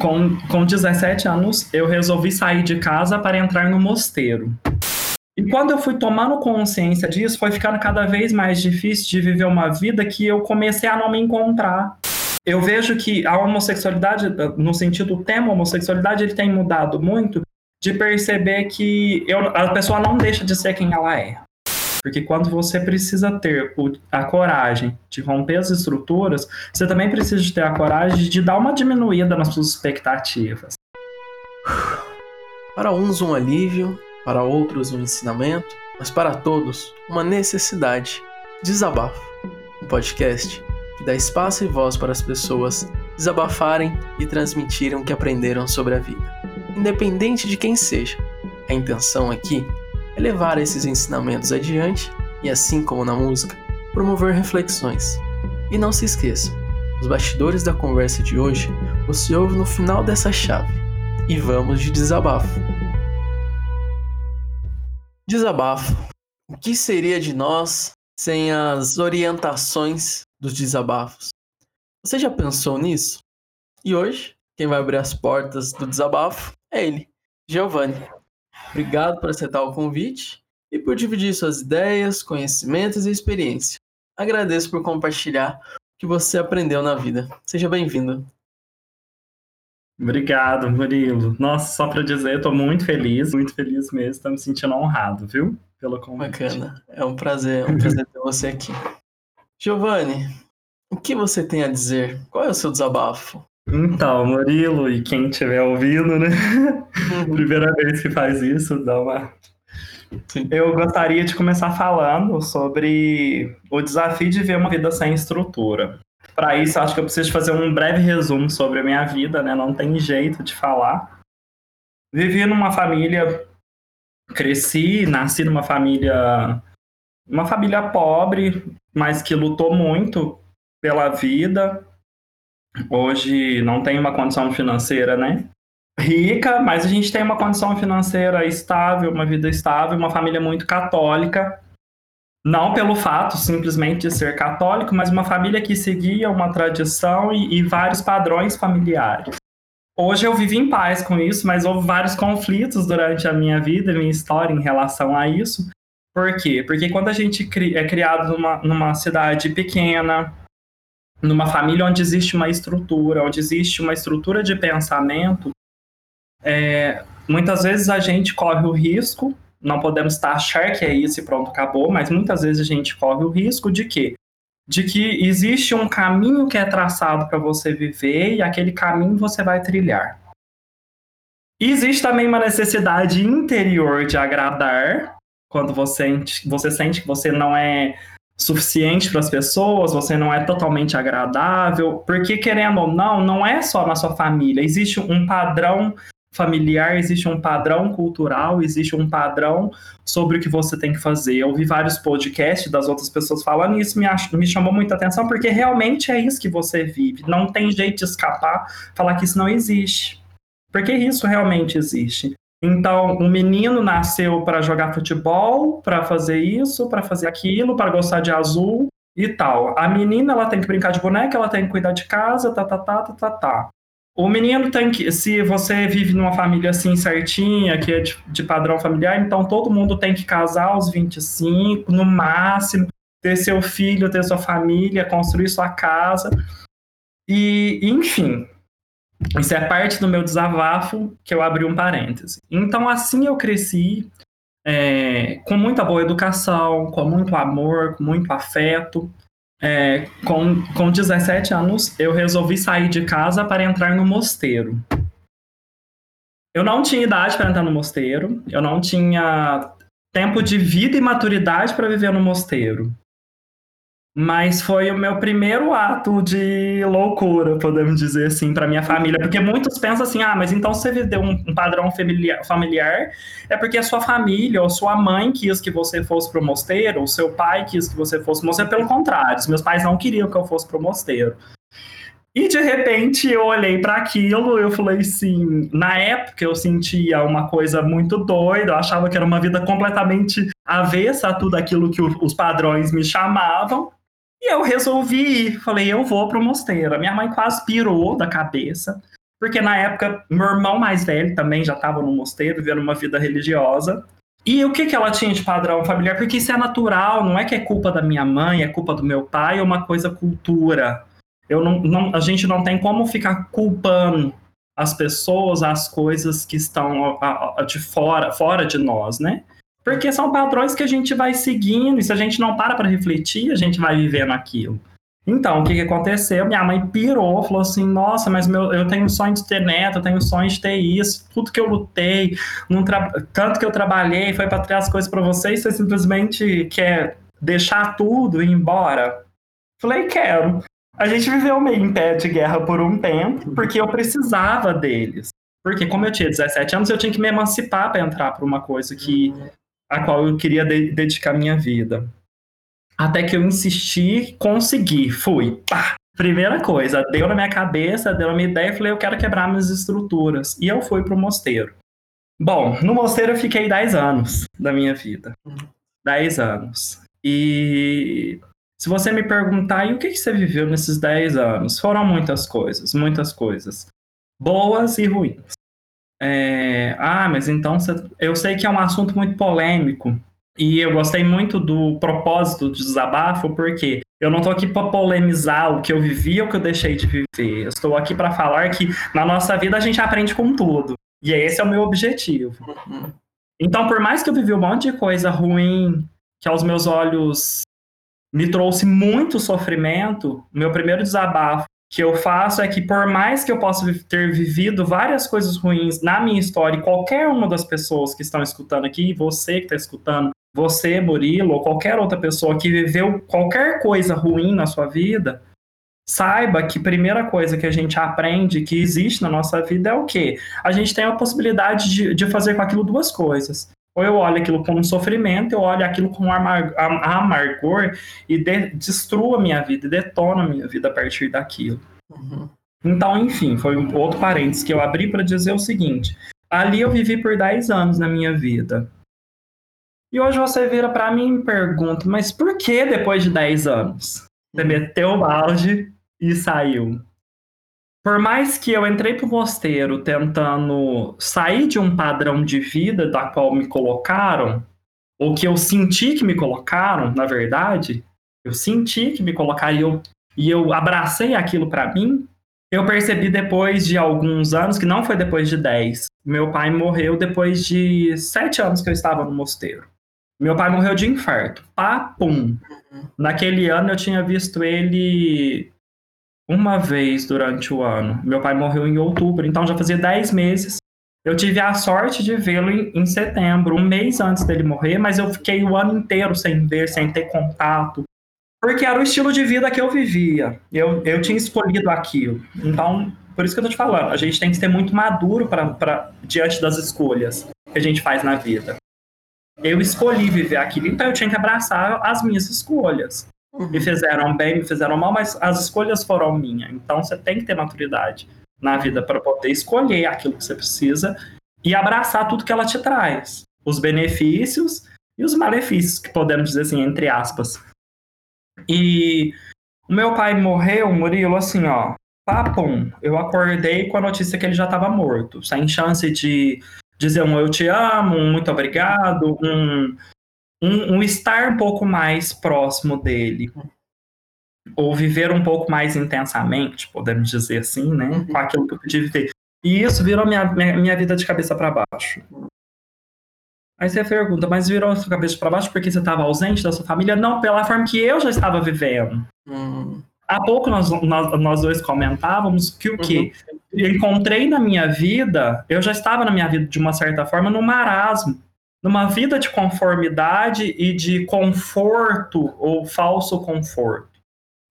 Com, com 17 anos, eu resolvi sair de casa para entrar no mosteiro. E quando eu fui tomando consciência disso, foi ficando cada vez mais difícil de viver uma vida que eu comecei a não me encontrar. Eu vejo que a homossexualidade, no sentido do tema homossexualidade, ele tem mudado muito de perceber que eu, a pessoa não deixa de ser quem ela é. Porque quando você precisa ter a coragem de romper as estruturas, você também precisa ter a coragem de dar uma diminuída nas suas expectativas. Para uns um alívio, para outros um ensinamento, mas para todos uma necessidade. Desabafo, um podcast que dá espaço e voz para as pessoas desabafarem e transmitirem o que aprenderam sobre a vida, independente de quem seja. A intenção aqui levar esses ensinamentos adiante e, assim como na música, promover reflexões. E não se esqueça, os bastidores da conversa de hoje você ouve no final dessa chave. E vamos de desabafo. Desabafo. O que seria de nós sem as orientações dos desabafos? Você já pensou nisso? E hoje, quem vai abrir as portas do desabafo é ele, Giovanni. Obrigado por aceitar o convite e por dividir suas ideias, conhecimentos e experiência. Agradeço por compartilhar o que você aprendeu na vida. Seja bem-vindo. Obrigado, Murilo. Nossa, só para dizer, tô muito feliz, muito feliz mesmo, estou me sentindo honrado, viu? Pelo convite. Bacana. É um prazer, é um prazer ter você aqui. Giovanni, o que você tem a dizer? Qual é o seu desabafo? Então, Murilo e quem estiver ouvindo, né? Uhum. Primeira vez que faz isso, dá uma. Sim. Eu gostaria de começar falando sobre o desafio de ver uma vida sem estrutura. Para isso, acho que eu preciso fazer um breve resumo sobre a minha vida, né? Não tem jeito de falar. Vivi numa família, cresci, nasci numa família, uma família pobre, mas que lutou muito pela vida, hoje não tem uma condição financeira, né? Rica, mas a gente tem uma condição financeira estável, uma vida estável, uma família muito católica. Não pelo fato simplesmente de ser católico, mas uma família que seguia uma tradição e, e vários padrões familiares. Hoje eu vivo em paz com isso, mas houve vários conflitos durante a minha vida, minha história em relação a isso. Por quê? Porque quando a gente é criado numa, numa cidade pequena, numa família onde existe uma estrutura, onde existe uma estrutura de pensamento, é, muitas vezes a gente corre o risco, não podemos achar que é isso e pronto, acabou, mas muitas vezes a gente corre o risco de quê? De que existe um caminho que é traçado para você viver e aquele caminho você vai trilhar. E existe também uma necessidade interior de agradar, quando você, você sente que você não é suficiente para as pessoas, você não é totalmente agradável, porque querendo ou não, não é só na sua família, existe um padrão familiar, existe um padrão cultural, existe um padrão sobre o que você tem que fazer. Eu ouvi vários podcasts das outras pessoas falando e isso me, me chamou muita atenção, porque realmente é isso que você vive. Não tem jeito de escapar, falar que isso não existe. Porque isso realmente existe. Então, o menino nasceu para jogar futebol, para fazer isso, para fazer aquilo, para gostar de azul e tal. A menina, ela tem que brincar de boneca, ela tem que cuidar de casa, tá, tá, tá, tá, tá, tá. O menino tem que, se você vive numa família assim certinha, que é de, de padrão familiar, então todo mundo tem que casar aos 25, no máximo, ter seu filho, ter sua família, construir sua casa. E, enfim, isso é parte do meu desabafo que eu abri um parêntese. Então, assim eu cresci é, com muita boa educação, com muito amor, com muito afeto. É, com, com 17 anos, eu resolvi sair de casa para entrar no mosteiro. Eu não tinha idade para entrar no mosteiro, eu não tinha tempo de vida e maturidade para viver no mosteiro. Mas foi o meu primeiro ato de loucura, podemos dizer assim, para minha família. Porque muitos pensam assim: ah, mas então você deu um, um padrão familiar, familiar, é porque a sua família ou sua mãe quis que você fosse pro mosteiro, ou seu pai quis que você fosse pro mosteiro. Pelo contrário, os meus pais não queriam que eu fosse pro mosteiro. E de repente eu olhei para aquilo, eu falei assim, na época eu sentia uma coisa muito doida, eu achava que era uma vida completamente avessa a tudo aquilo que os padrões me chamavam. E eu resolvi ir. Falei, eu vou pro mosteiro. A minha mãe quase pirou da cabeça. Porque na época, meu irmão mais velho também já estava no mosteiro, vivendo uma vida religiosa. E o que, que ela tinha de padrão familiar? Porque isso é natural, não é que é culpa da minha mãe, é culpa do meu pai, é uma coisa cultura. Eu não, não, a gente não tem como ficar culpando as pessoas, as coisas que estão de fora, fora de nós, né? Porque são padrões que a gente vai seguindo, e se a gente não para para refletir, a gente vai vivendo aquilo. Então, o que, que aconteceu? Minha mãe pirou, falou assim: Nossa, mas meu, eu tenho sonho de ter neto, eu tenho sonho de ter isso, tudo que eu lutei, tanto que eu trabalhei, foi para trazer as coisas para vocês, você simplesmente quer deixar tudo e ir embora? Falei: Quero. A gente viveu meio em pé de guerra por um tempo, porque eu precisava deles. Porque, como eu tinha 17 anos, eu tinha que me emancipar para entrar para uma coisa que a qual eu queria de dedicar minha vida. Até que eu insisti, consegui, fui. Pá! Primeira coisa, deu na minha cabeça, deu na minha ideia, falei, eu quero quebrar minhas estruturas. E eu fui pro mosteiro. Bom, no mosteiro eu fiquei 10 anos da minha vida. 10 anos. E se você me perguntar, e o que, que você viveu nesses 10 anos? Foram muitas coisas, muitas coisas. Boas e ruins. É, ah, mas então você, eu sei que é um assunto muito polêmico, e eu gostei muito do propósito do desabafo, porque eu não estou aqui para polemizar o que eu vivi ou o que eu deixei de viver. Eu estou aqui para falar que na nossa vida a gente aprende com tudo. E esse é o meu objetivo. Então, por mais que eu vivi um monte de coisa ruim, que aos meus olhos me trouxe muito sofrimento, meu primeiro desabafo que eu faço é que por mais que eu possa ter vivido várias coisas ruins na minha história, e qualquer uma das pessoas que estão escutando aqui, você que está escutando, você, Murilo, ou qualquer outra pessoa que viveu qualquer coisa ruim na sua vida, saiba que a primeira coisa que a gente aprende que existe na nossa vida é o quê? A gente tem a possibilidade de, de fazer com aquilo duas coisas. Ou eu olho aquilo como um sofrimento, eu olho aquilo como amar, amargor e de, destruo a minha vida, detona a minha vida a partir daquilo. Uhum. Então, enfim, foi um outro parênteses que eu abri para dizer o seguinte: ali eu vivi por 10 anos na minha vida. E hoje você vira para mim e pergunta, mas por que depois de 10 anos? Você meteu o balde e saiu. Por mais que eu entrei pro mosteiro tentando sair de um padrão de vida da qual me colocaram, ou que eu senti que me colocaram, na verdade, eu senti que me colocaram e eu, e eu abracei aquilo para mim, eu percebi depois de alguns anos, que não foi depois de 10, meu pai morreu depois de 7 anos que eu estava no mosteiro. Meu pai morreu de infarto. Papum. Uhum. Naquele ano eu tinha visto ele uma vez durante o ano. Meu pai morreu em outubro, então já fazia 10 meses. Eu tive a sorte de vê-lo em, em, setembro, um mês antes dele morrer, mas eu fiquei o ano inteiro sem ver, sem ter contato, porque era o estilo de vida que eu vivia. Eu, eu tinha escolhido aquilo. Então, por isso que eu tô te falando, a gente tem que ser muito maduro para diante das escolhas que a gente faz na vida eu escolhi viver aquilo, então eu tinha que abraçar as minhas escolhas. Uhum. Me fizeram bem, me fizeram mal, mas as escolhas foram minhas. Então você tem que ter maturidade na vida para poder escolher aquilo que você precisa e abraçar tudo que ela te traz. Os benefícios e os malefícios, que podemos dizer assim, entre aspas. E o meu pai morreu, Murilo, assim, ó, papum. Eu acordei com a notícia que ele já estava morto, sem chance de dizer um eu te amo, um muito obrigado, um, um, um estar um pouco mais próximo dele. Ou viver um pouco mais intensamente, podemos dizer assim, né? Uhum. Com aquilo que eu podia viver. E isso virou minha, minha, minha vida de cabeça para baixo. Aí você pergunta, mas virou sua cabeça para baixo porque você estava ausente da sua família? Não, pela forma que eu já estava vivendo. Uhum. Há pouco nós, nós, nós dois comentávamos que o quê? Uhum encontrei na minha vida, eu já estava na minha vida de uma certa forma no marasmo, numa vida de conformidade e de conforto ou falso conforto.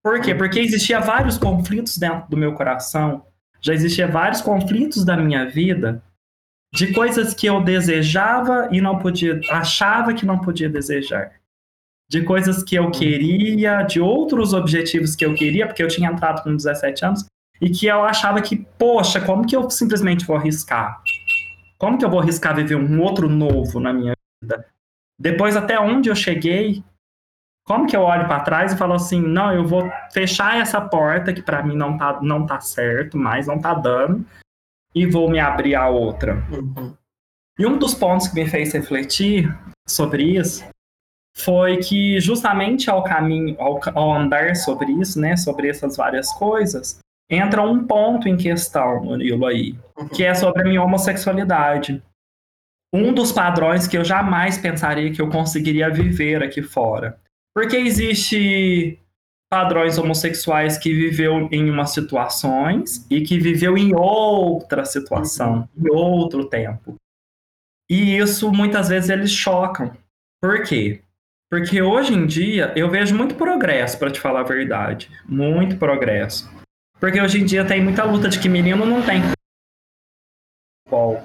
Por quê? Porque existia vários conflitos dentro do meu coração, já existia vários conflitos da minha vida de coisas que eu desejava e não podia, achava que não podia desejar. De coisas que eu queria, de outros objetivos que eu queria, porque eu tinha entrado com 17 anos, e que eu achava que, poxa, como que eu simplesmente vou arriscar? Como que eu vou arriscar viver um outro novo na minha vida? Depois, até onde eu cheguei, como que eu olho para trás e falo assim, não, eu vou fechar essa porta que para mim não tá, não tá certo mais, não tá dando, e vou me abrir a outra. Uhum. E um dos pontos que me fez refletir sobre isso foi que justamente ao caminho, ao, ao andar sobre isso, né, sobre essas várias coisas, entra um ponto em questão, Murilo, aí, uhum. que é sobre a minha homossexualidade. Um dos padrões que eu jamais pensaria que eu conseguiria viver aqui fora. Porque existe padrões homossexuais que viveu em umas situações e que viveu em outra situação, uhum. em outro tempo. E isso muitas vezes eles chocam. Por quê? Porque hoje em dia eu vejo muito progresso, para te falar a verdade. Muito progresso. Porque hoje em dia tem muita luta de que menino não tem futebol.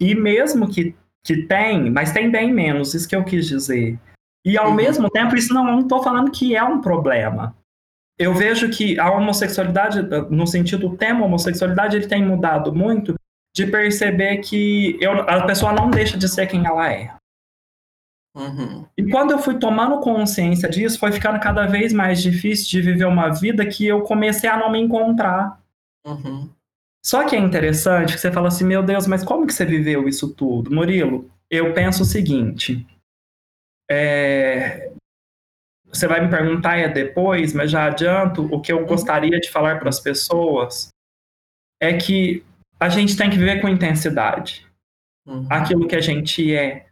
E mesmo que, que tem, mas tem bem menos, isso que eu quis dizer. E ao uhum. mesmo tempo, isso não estou falando que é um problema. Eu vejo que a homossexualidade, no sentido do tema homossexualidade, ele tem mudado muito de perceber que eu, a pessoa não deixa de ser quem ela é. Uhum. E quando eu fui tomando consciência disso, foi ficando cada vez mais difícil de viver uma vida que eu comecei a não me encontrar. Uhum. Só que é interessante que você fala assim, meu Deus, mas como que você viveu isso tudo? Murilo, eu penso o seguinte, é... você vai me perguntar é depois, mas já adianto, o que eu gostaria de falar para as pessoas é que a gente tem que viver com intensidade. Uhum. Aquilo que a gente é.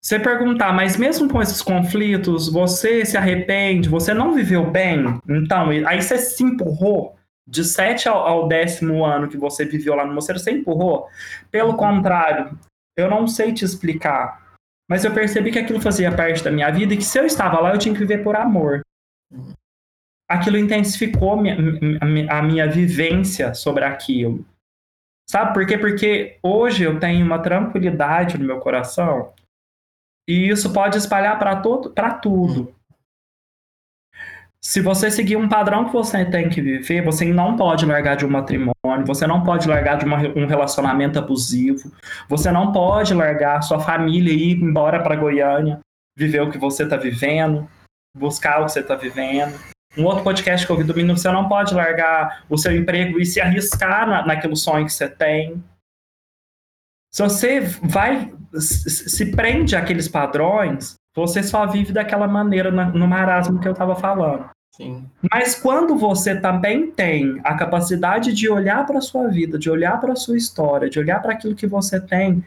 Você perguntar, mas mesmo com esses conflitos, você se arrepende, você não viveu bem? Então, aí você se empurrou de 7 ao, ao décimo ano que você viveu lá no mosteiro, você empurrou? Pelo contrário, eu não sei te explicar, mas eu percebi que aquilo fazia parte da minha vida e que se eu estava lá, eu tinha que viver por amor. Aquilo intensificou a minha vivência sobre aquilo. Sabe por quê? Porque hoje eu tenho uma tranquilidade no meu coração e isso pode espalhar para todo, para tudo. Se você seguir um padrão que você tem que viver, você não pode largar de um matrimônio, você não pode largar de uma, um relacionamento abusivo, você não pode largar sua família e ir embora para Goiânia, viver o que você está vivendo, buscar o que você está vivendo. Um outro podcast que eu ouvi do Menino, você não pode largar o seu emprego e se arriscar na, naquele sonho que você tem. Se você vai, se prende àqueles padrões, você só vive daquela maneira no marasmo que eu estava falando. Sim. Mas quando você também tem a capacidade de olhar para a sua vida, de olhar para a sua história, de olhar para aquilo que você tem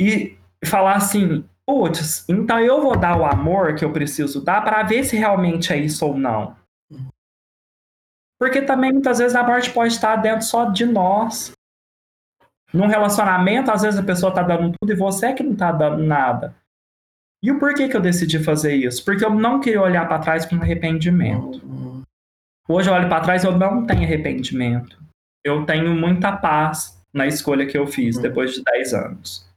e falar assim: putz, então eu vou dar o amor que eu preciso dar para ver se realmente é isso ou não. Porque também muitas vezes a morte pode estar dentro só de nós. Num relacionamento, às vezes a pessoa está dando tudo e você é que não está dando nada. E o porquê que eu decidi fazer isso? Porque eu não queria olhar para trás com arrependimento. Hoje eu olho para trás e eu não tenho arrependimento. Eu tenho muita paz na escolha que eu fiz uhum. depois de 10 anos.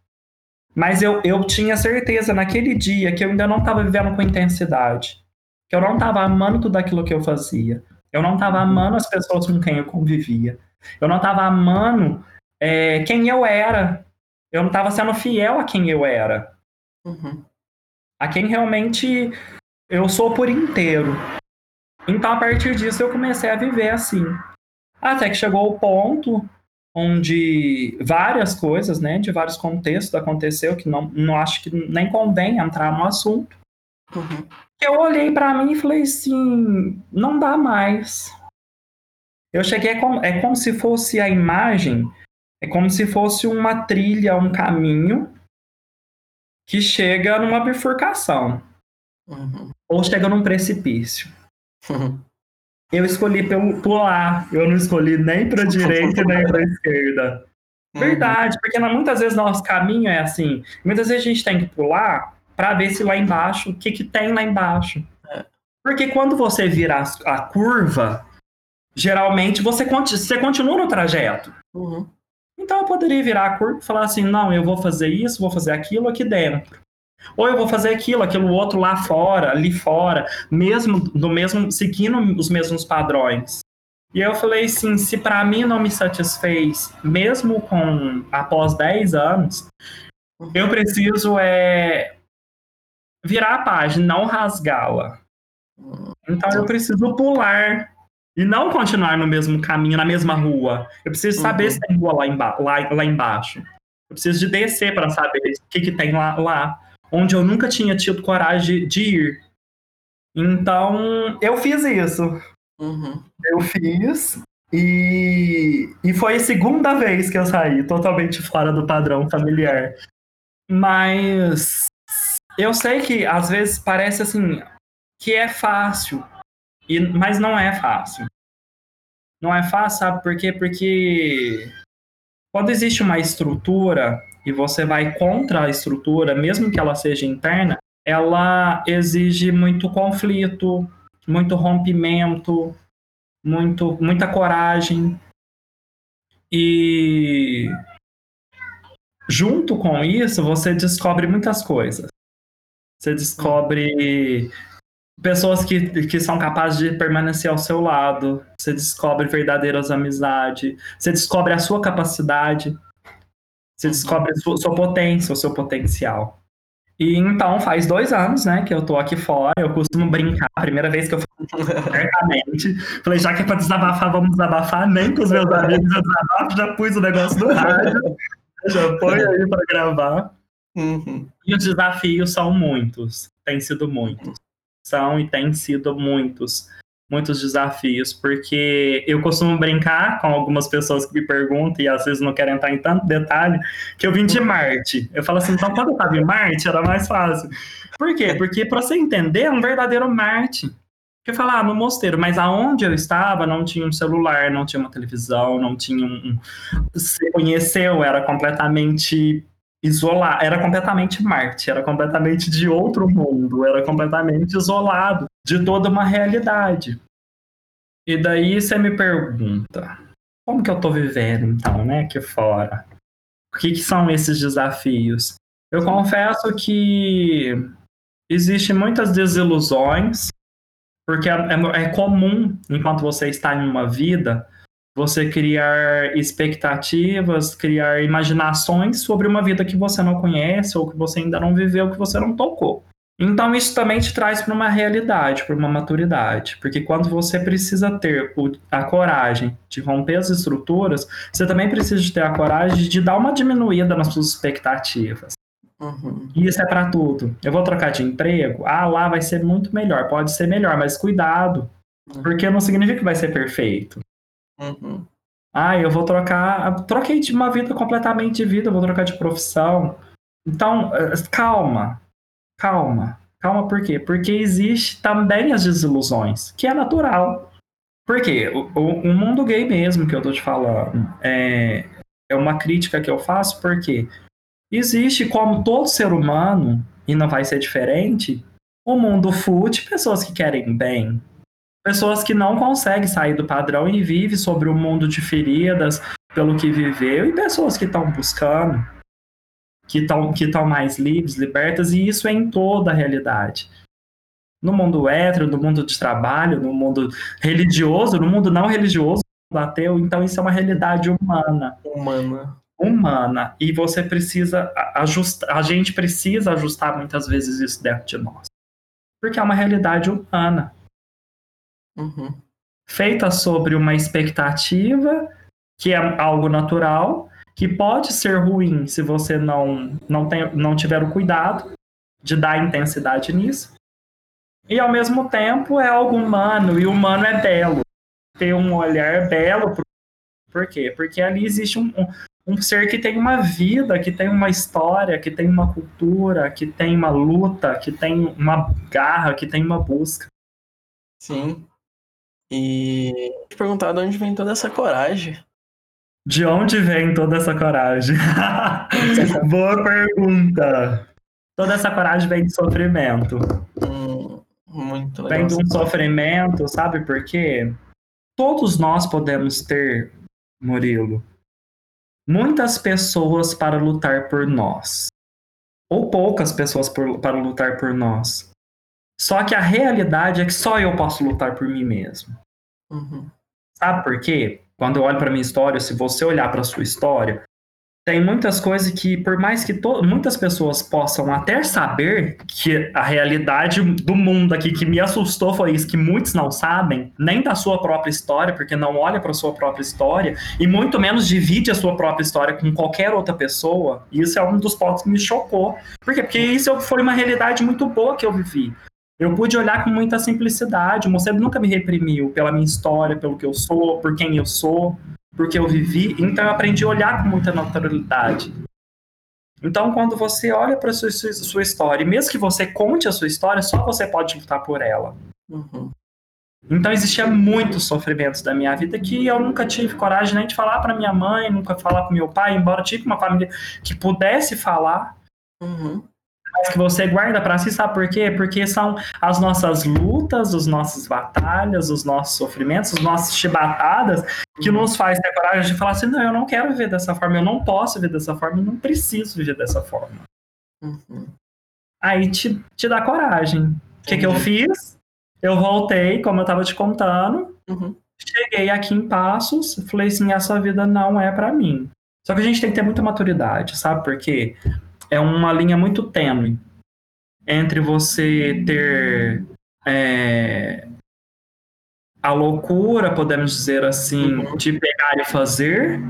Mas eu, eu tinha certeza naquele dia que eu ainda não estava vivendo com intensidade. Que eu não estava amando tudo aquilo que eu fazia. Eu não estava amando as pessoas com quem eu convivia. Eu não estava amando é, quem eu era. Eu não estava sendo fiel a quem eu era. Uhum. A quem realmente eu sou por inteiro. Então, a partir disso, eu comecei a viver assim. Até que chegou o ponto onde várias coisas, né, de vários contextos aconteceu que não, não acho que nem convém entrar no assunto. Uhum. Eu olhei para mim e falei assim, não dá mais. Eu cheguei como, é como se fosse a imagem, é como se fosse uma trilha, um caminho que chega numa bifurcação uhum. ou chega num precipício. Uhum. Eu escolhi pular, eu não escolhi nem para direita nem para esquerda. Uhum. Verdade, porque muitas vezes nosso caminho é assim. Muitas vezes a gente tem que pular para ver se lá embaixo, o que, que tem lá embaixo. É. Porque quando você vira a, a curva, geralmente você, você continua no trajeto. Uhum. Então eu poderia virar a curva e falar assim: não, eu vou fazer isso, vou fazer aquilo aqui dentro. Ou eu vou fazer aquilo, aquilo outro lá fora, ali fora, mesmo do mesmo seguindo os mesmos padrões. E eu falei assim, se para mim não me satisfez, mesmo com após 10 anos, eu preciso é virar a página, não rasgá-la. Então eu preciso pular E não continuar no mesmo caminho, na mesma rua. Eu preciso saber uhum. se tem rua lá, emba lá, lá embaixo. Eu preciso de descer para saber o que, que tem lá, lá. Onde eu nunca tinha tido coragem de ir. Então, eu fiz isso. Uhum. Eu fiz. E, e foi a segunda vez que eu saí, totalmente fora do padrão familiar. Mas eu sei que às vezes parece assim que é fácil, e, mas não é fácil. Não é fácil, sabe por quê? Porque quando existe uma estrutura e você vai contra a estrutura, mesmo que ela seja interna, ela exige muito conflito, muito rompimento, muito, muita coragem. E junto com isso, você descobre muitas coisas. Você descobre pessoas que, que são capazes de permanecer ao seu lado. Você descobre verdadeiras amizades. Você descobre a sua capacidade. Você descobre a sua, sua potência, o seu potencial. E então faz dois anos, né, que eu tô aqui fora. Eu costumo brincar. A primeira vez que eu fui abertamente. Falei, já que é pra desabafar, vamos desabafar. Nem com os meus amigos eu desabafo, já pus o negócio no rádio. já põe aí pra gravar. Uhum. E os desafios são muitos. Tem sido muitos. São e tem sido muitos muitos desafios, porque eu costumo brincar com algumas pessoas que me perguntam e às vezes não querem entrar em tanto detalhe, que eu vim de Marte. Eu falo assim, então quando eu estava em Marte era mais fácil. Por quê? Porque para você entender é um verdadeiro Marte. Porque falar ah, no mosteiro, mas aonde eu estava não tinha um celular, não tinha uma televisão, não tinha um. Conheceu, era completamente isolado, era completamente Marte, era completamente de outro mundo, era completamente isolado de toda uma realidade. E daí você me pergunta, como que eu tô vivendo então, né, aqui fora? O que, que são esses desafios? Eu confesso que existem muitas desilusões, porque é, é, é comum, enquanto você está em uma vida, você criar expectativas, criar imaginações sobre uma vida que você não conhece ou que você ainda não viveu, que você não tocou. Então isso também te traz para uma realidade, para uma maturidade, porque quando você precisa ter a coragem de romper as estruturas, você também precisa ter a coragem de dar uma diminuída nas suas expectativas. Uhum. E isso é para tudo. Eu vou trocar de emprego, ah, lá vai ser muito melhor, pode ser melhor, mas cuidado, uhum. porque não significa que vai ser perfeito. Uhum. Ah, eu vou trocar. Troquei de uma vida completamente de vida, vou trocar de profissão. Então, eh, calma. Calma. Calma, por quê? Porque existe também as desilusões, que é natural. Por quê? O, o, o mundo gay mesmo que eu tô te falando é, é uma crítica que eu faço, porque existe, como todo ser humano, e não vai ser diferente, o mundo fute pessoas que querem bem, pessoas que não conseguem sair do padrão e vivem sobre o um mundo de feridas pelo que viveu, e pessoas que estão buscando, que estão que mais livres, libertas, e isso é em toda a realidade. No mundo hétero, no mundo de trabalho, no mundo religioso, no mundo não religioso, no mundo ateu, então isso é uma realidade humana. Humana. Humana. E você precisa ajustar, a gente precisa ajustar muitas vezes isso dentro de nós. Porque é uma realidade humana. Uhum. Feita sobre uma expectativa, que é algo natural, que pode ser ruim se você não, não, tem, não tiver o cuidado de dar intensidade nisso. E ao mesmo tempo é algo humano, e o humano é belo. Ter um olhar belo. Por quê? Porque ali existe um, um, um ser que tem uma vida, que tem uma história, que tem uma cultura, que tem uma luta, que tem uma garra, que tem uma busca. Sim. E te perguntar de onde vem toda essa coragem. De onde vem toda essa coragem? Boa pergunta. Toda essa coragem vem de sofrimento. Hum, muito legal. Vem de um sofrimento, sabe por quê? Todos nós podemos ter, Murilo, muitas pessoas para lutar por nós. Ou poucas pessoas por, para lutar por nós. Só que a realidade é que só eu posso lutar por mim mesmo. Uhum. Sabe por quê? Quando eu olho para minha história, se você olhar para sua história, tem muitas coisas que, por mais que muitas pessoas possam até saber que a realidade do mundo aqui que me assustou foi isso, que muitos não sabem, nem da sua própria história, porque não olha para sua própria história, e muito menos divide a sua própria história com qualquer outra pessoa. E isso é um dos pontos que me chocou. Por quê? Porque isso foi uma realidade muito boa que eu vivi. Eu pude olhar com muita simplicidade. O Mocedo nunca me reprimiu pela minha história, pelo que eu sou, por quem eu sou porque eu vivi, então eu aprendi a olhar com muita naturalidade. Então, quando você olha para a sua, sua, sua, história, e mesmo que você conte a sua história, só você pode lutar por ela. Uhum. Então, existia muitos sofrimentos da minha vida que eu nunca tive coragem nem de falar para minha mãe, nunca falar para meu pai, embora tive uma família que pudesse falar. Uhum mas que você guarda para si, sabe por quê? Porque são as nossas lutas, as nossas batalhas, os nossos sofrimentos, as nossas chibatadas que uhum. nos faz ter coragem de falar assim: não, eu não quero viver dessa forma, eu não posso viver dessa forma, eu não preciso viver dessa forma. Uhum. Aí te, te dá coragem. O que, que eu fiz? Eu voltei, como eu estava te contando, uhum. cheguei aqui em Passos, falei assim: essa vida não é para mim. Só que a gente tem que ter muita maturidade, sabe? Porque é uma linha muito tênue entre você ter é, a loucura, podemos dizer assim, uhum. de pegar e fazer,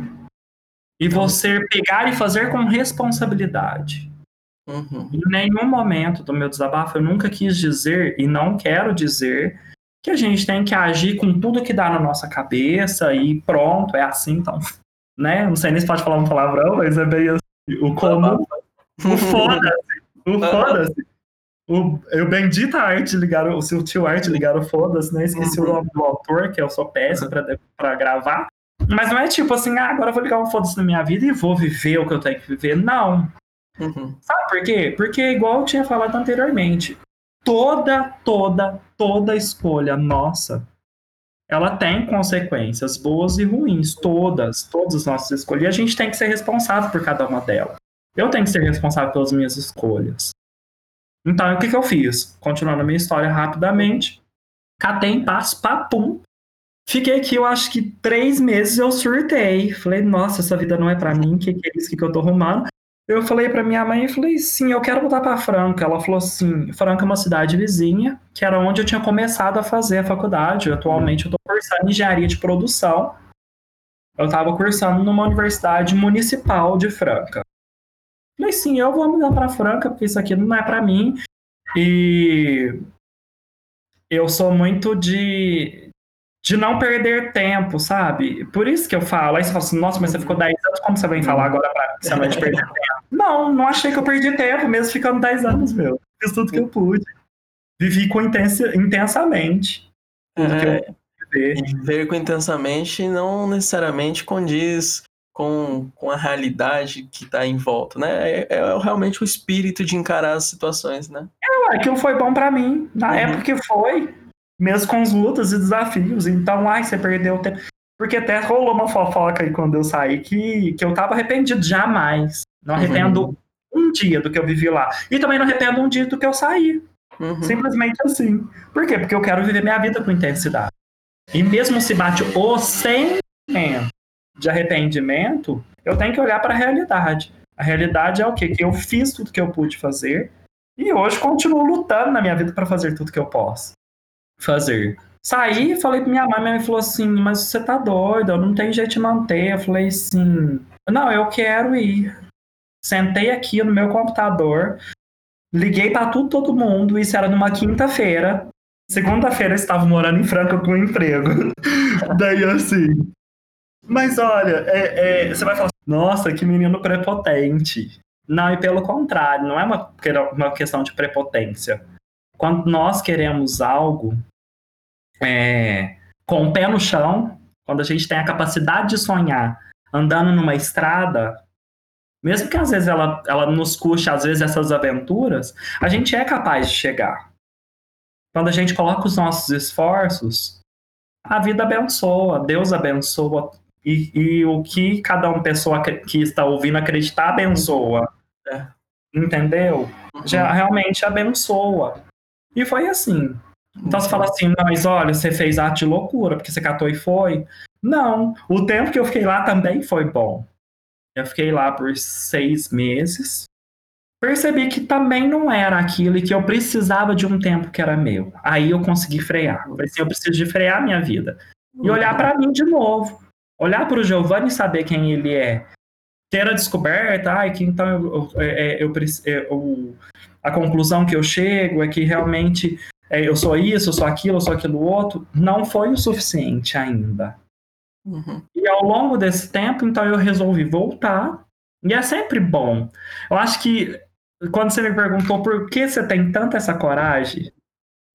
e você pegar e fazer com responsabilidade. Uhum. Em nenhum momento do meu desabafo eu nunca quis dizer e não quero dizer que a gente tem que agir com tudo que dá na nossa cabeça e pronto, é assim então, né? Não sei nem se pode falar um palavrão, mas é bem assim, o comum. O foda-se. O foda-se. O, eu bendita arte ligaram, o seu tio arte ligaram foda-se, né? Esqueci uhum. o nome do autor, que eu sou péssimo pra, pra gravar. Mas não é tipo assim, ah, agora eu vou ligar um foda-se na minha vida e vou viver o que eu tenho que viver. Não. Uhum. Sabe por quê? Porque, igual eu tinha falado anteriormente, toda, toda, toda escolha nossa, ela tem consequências boas e ruins. Todas, todas as nossas escolhas. E a gente tem que ser responsável por cada uma delas. Eu tenho que ser responsável pelas minhas escolhas. Então, o que, que eu fiz? Continuando a minha história rapidamente, catei em passo, papum. Fiquei aqui, eu acho que três meses eu surtei. Falei, nossa, essa vida não é para mim, o que, que é isso que, que eu tô arrumando? Eu falei para minha mãe, falei, sim, eu quero voltar para Franca. Ela falou assim, Franca é uma cidade vizinha, que era onde eu tinha começado a fazer a faculdade. Atualmente eu estou cursando engenharia de produção. Eu estava cursando numa universidade municipal de Franca. Falei, sim, eu vou mudar para Franca, porque isso aqui não é para mim. E eu sou muito de, de não perder tempo, sabe? Por isso que eu falo. Aí você fala assim, nossa, mas você ficou 10 anos, como você vem falar agora pra você não de perder tempo? Não, não achei que eu perdi tempo, mesmo ficando 10 anos, meu. Fiz tudo que eu pude. Vivi com intensa, intensamente. É, viver. Ver com intensamente não necessariamente condiz com, com a realidade que está em volta, né? É, é, realmente o espírito de encarar as situações, né? É, aquilo foi bom para mim. Na uhum. época que foi, mesmo com as lutas e desafios. Então, ai, você perdeu o tempo. Porque até rolou uma fofoca aí quando eu saí que, que eu tava arrependido jamais. Não arrependo uhum. um dia do que eu vivi lá. E também não arrependo um dia do que eu saí. Uhum. Simplesmente assim. Por quê? Porque eu quero viver minha vida com intensidade. E mesmo se bate o sentimento de arrependimento, eu tenho que olhar para a realidade. A realidade é o quê? Que eu fiz tudo que eu pude fazer e hoje continuo lutando na minha vida para fazer tudo que eu posso fazer. Saí, falei para minha mãe, minha mãe falou assim: Mas você tá doida, não tem jeito de manter. Eu falei assim: Não, eu quero ir. Sentei aqui no meu computador, liguei para tudo, todo mundo. Isso era numa quinta-feira. Segunda-feira eu estava morando em Franca com um emprego. Daí assim, mas olha, é, é, você vai falar assim, nossa, que menino prepotente. Não, e pelo contrário, não é uma, uma questão de prepotência. Quando nós queremos algo é, com o pé no chão, quando a gente tem a capacidade de sonhar andando numa estrada, mesmo que às vezes ela, ela nos custe, às vezes, essas aventuras, a gente é capaz de chegar. Quando a gente coloca os nossos esforços, a vida abençoa, Deus abençoa e, e o que cada uma pessoa que está ouvindo acreditar abençoa. É. Entendeu? Uhum. Já realmente abençoa. E foi assim. Então você fala assim, mas olha, você fez arte de loucura, porque você catou e foi. Não, o tempo que eu fiquei lá também foi bom. Eu fiquei lá por seis meses. Percebi que também não era aquilo e que eu precisava de um tempo que era meu. Aí eu consegui frear. falei assim, eu preciso de frear minha vida. E olhar para mim de novo. Olhar para o Giovanni e saber quem ele é. Ter a descoberta, ai, que então eu, eu, é, eu, é, eu, a conclusão que eu chego é que realmente é, eu sou isso, eu sou aquilo, eu sou aquilo outro, não foi o suficiente ainda. Uhum. E ao longo desse tempo, então eu resolvi voltar. E é sempre bom. Eu acho que quando você me perguntou por que você tem tanta essa coragem,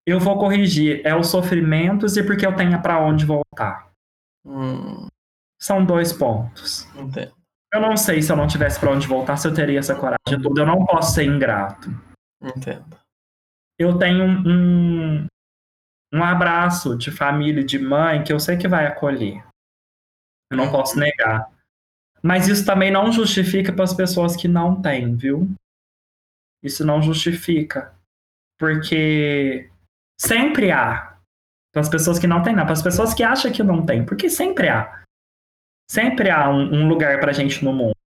eu vou corrigir. É os sofrimentos e porque eu tenho para onde voltar. Hum. São dois pontos. Entendo. Eu não sei se eu não tivesse para onde voltar, se eu teria essa coragem toda. Eu não posso ser ingrato. Entendo. Eu tenho um, um abraço de família, de mãe, que eu sei que vai acolher. Eu não posso negar. Mas isso também não justifica para as pessoas que não têm, viu? Isso não justifica. Porque sempre há. Para as pessoas que não têm, não. Para as pessoas que acham que não tem. Porque sempre há. Sempre há um, um lugar para a gente no mundo.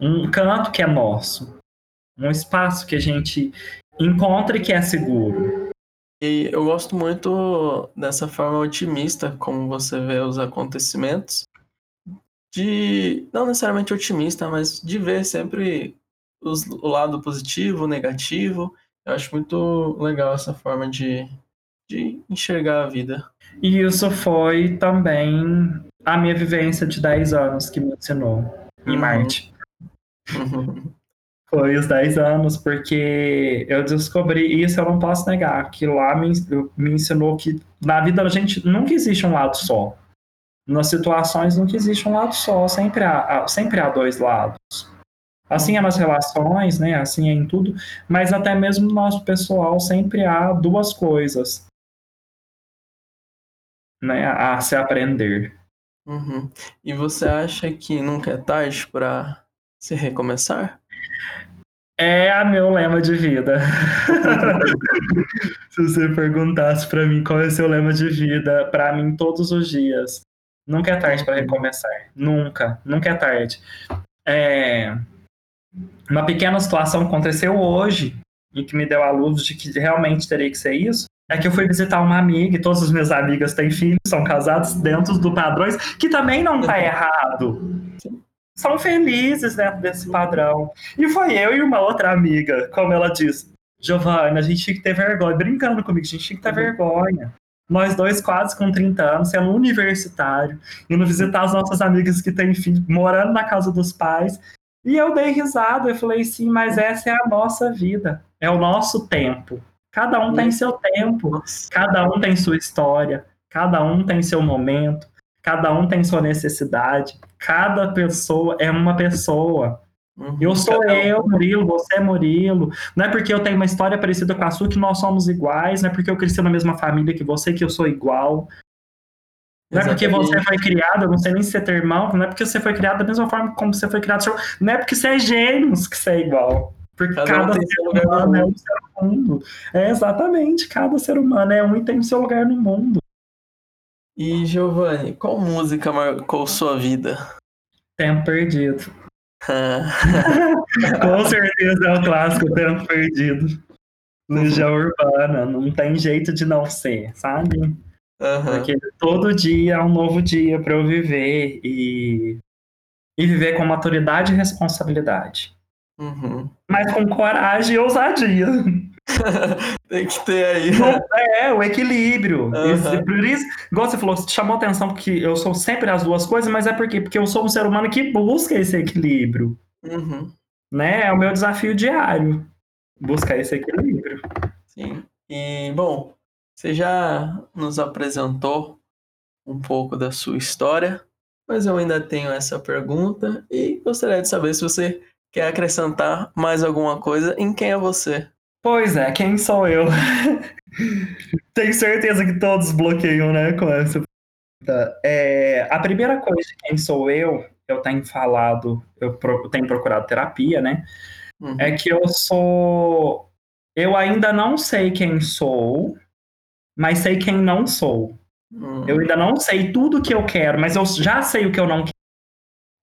Um canto que é nosso. Um espaço que a gente encontra e que é seguro. E eu gosto muito dessa forma otimista, como você vê os acontecimentos, de não necessariamente otimista, mas de ver sempre os, o lado positivo, o negativo. Eu acho muito legal essa forma de, de enxergar a vida. E isso foi também a minha vivência de 10 anos que me ensinou em uhum. Marte. Uhum. Foi os 10 anos, porque eu descobri isso, eu não posso negar, que lá me, me ensinou que na vida a gente nunca existe um lado só. Nas situações nunca existe um lado só, sempre há, sempre há dois lados. Assim é nas relações, né? Assim é em tudo, mas até mesmo no nosso pessoal sempre há duas coisas né, a se aprender. Uhum. E você acha que nunca é tarde para se recomeçar? É meu lema de vida. Se você perguntasse para mim qual é o seu lema de vida, para mim todos os dias, nunca é tarde para recomeçar. Nunca, nunca é tarde. É... Uma pequena situação aconteceu hoje e que me deu a luz de que realmente teria que ser isso. É que eu fui visitar uma amiga e todas as minhas amigas têm filhos, são casados dentro do padrões, que também não tá errado são felizes dentro desse padrão. E foi eu e uma outra amiga, como ela disse, Giovanna, a gente tinha que ter vergonha, brincando comigo, a gente tinha que ter vergonha. Nós dois quase com 30 anos, sendo universitário, indo visitar as nossas amigas que têm filho, morando na casa dos pais. E eu dei risada, eu falei, sim, mas essa é a nossa vida, é o nosso tempo. Cada um tem seu tempo, cada um tem sua história, cada um tem seu momento, cada um tem sua necessidade, cada pessoa é uma pessoa. Uhum, eu sou eu, Murilo, você é Murilo. Não é porque eu tenho uma história parecida com a sua que nós somos iguais, não é porque eu cresci na mesma família que você que eu sou igual. Não é porque você foi criado, eu não sei nem se você tem irmão, não é porque você foi criado da mesma forma como você foi criado, não é porque você é gêmeos que você é igual. Porque cada, cada ser humano é um ser mundo. É exatamente, cada ser humano é um e tem o seu lugar no mundo. E Giovanni, qual música marcou sua vida? Tempo Perdido. Com certeza é o clássico Tempo Perdido. Legião Urbana, não tem jeito de não ser, sabe? Uhum. Porque todo dia é um novo dia para eu viver e, e viver com maturidade e responsabilidade. Uhum. Mas com coragem e ousadia. Tem que ter aí. É, o equilíbrio. Uhum. Por isso, igual você falou, chamou atenção porque eu sou sempre as duas coisas, mas é porque, porque eu sou um ser humano que busca esse equilíbrio. Uhum. Né? É o meu desafio diário. Buscar esse equilíbrio. Sim. E, bom, você já nos apresentou um pouco da sua história, mas eu ainda tenho essa pergunta e gostaria de saber se você quer acrescentar mais alguma coisa em quem é você. Pois é, quem sou eu? Tenho certeza que todos bloqueiam, né, com essa pergunta. É, a primeira coisa de quem sou eu, eu tenho falado, eu tenho procurado terapia, né? Uhum. É que eu sou. Eu ainda não sei quem sou, mas sei quem não sou. Uhum. Eu ainda não sei tudo que eu quero, mas eu já sei o que eu não quero.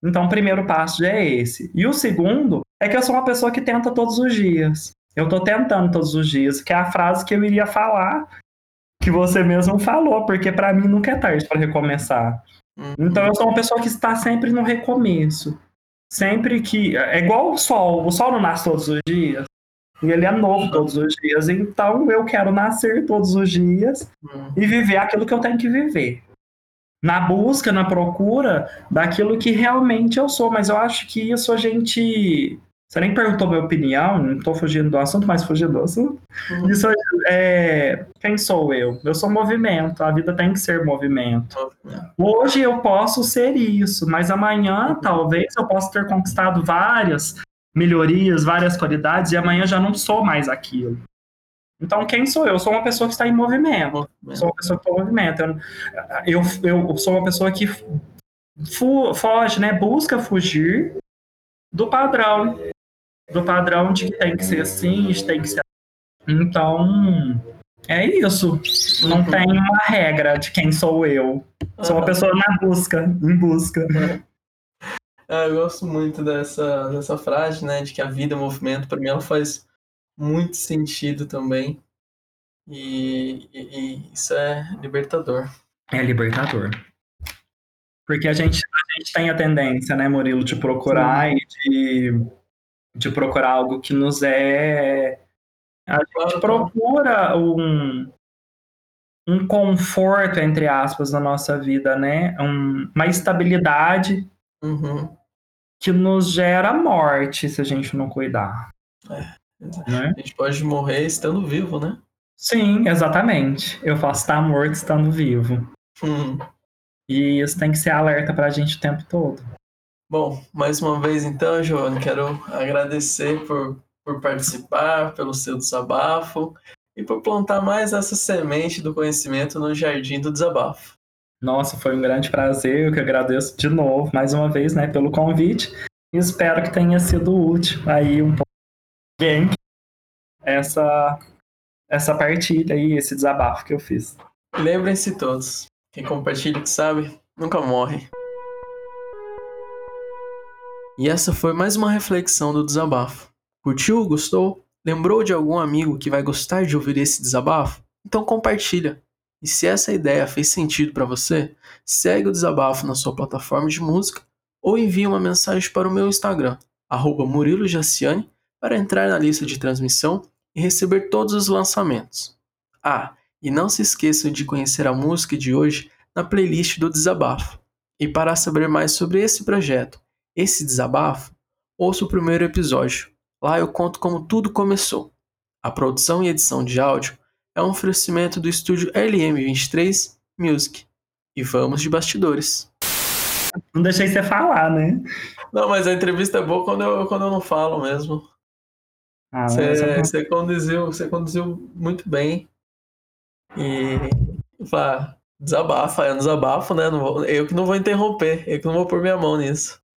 Então, o primeiro passo já é esse. E o segundo é que eu sou uma pessoa que tenta todos os dias. Eu tô tentando todos os dias, que é a frase que eu iria falar, que você mesmo falou, porque para mim nunca é tarde para recomeçar. Uhum. Então, eu sou uma pessoa que está sempre no recomeço. Sempre que. É igual o sol. O sol não nasce todos os dias. E ele é novo todos os dias. Então eu quero nascer todos os dias uhum. e viver aquilo que eu tenho que viver. Na busca, na procura daquilo que realmente eu sou. Mas eu acho que isso a gente. Você nem perguntou minha opinião, não estou fugindo do assunto, mas fugindo do assunto. Uhum. Isso é. Quem sou eu? Eu sou movimento, a vida tem que ser movimento. Hoje eu posso ser isso, mas amanhã talvez eu possa ter conquistado várias melhorias, várias qualidades, e amanhã já não sou mais aquilo. Então, quem sou eu? Eu sou uma pessoa que está em movimento. Sou uma pessoa que está em movimento. Eu, eu, eu sou uma pessoa que fu foge, né? Busca fugir do padrão. Do padrão de que tem que ser assim, tem que ser Então, é isso. Não uhum. tem uma regra de quem sou eu. Sou uma pessoa na busca, em busca. É, eu gosto muito dessa, dessa frase, né? De que a vida é movimento. Para mim, ela faz muito sentido também. E, e, e, isso é libertador. É libertador. Porque a gente, a gente tem a tendência, né, Murilo, de procurar Sim. e de, de procurar algo que nos é. A gente procura um, um conforto, entre aspas, na nossa vida, né? Um, uma estabilidade. Uhum que nos gera morte se a gente não cuidar. É, né? A gente pode morrer estando vivo, né? Sim, exatamente. Eu posso estar morto estando vivo. Hum. E isso tem que ser alerta para a gente o tempo todo. Bom, mais uma vez então, João, quero agradecer por, por participar, pelo seu desabafo e por plantar mais essa semente do conhecimento no jardim do desabafo. Nossa, foi um grande prazer. Eu que agradeço de novo, mais uma vez, né, pelo convite. E espero que tenha sido útil aí um pouco bem essa essa partilha e esse desabafo que eu fiz. Lembrem-se todos, quem compartilha que sabe, nunca morre. E essa foi mais uma reflexão do desabafo. Curtiu? Gostou? Lembrou de algum amigo que vai gostar de ouvir esse desabafo? Então compartilha. E se essa ideia fez sentido para você, segue o desabafo na sua plataforma de música ou envie uma mensagem para o meu Instagram, Murilo Jaciani, para entrar na lista de transmissão e receber todos os lançamentos. Ah, e não se esqueçam de conhecer a música de hoje na playlist do Desabafo. E para saber mais sobre esse projeto, esse desabafo, ouça o primeiro episódio. Lá eu conto como tudo começou. A produção e edição de áudio é um oferecimento do estúdio LM23 Music. E vamos de bastidores. Não deixei você falar, né? Não, mas a entrevista é boa quando eu, quando eu não falo mesmo. Ah, você, você, conduziu, você conduziu muito bem. E pá, desabafa, é um desabafo, né? eu que não vou interromper, eu que não vou pôr minha mão nisso.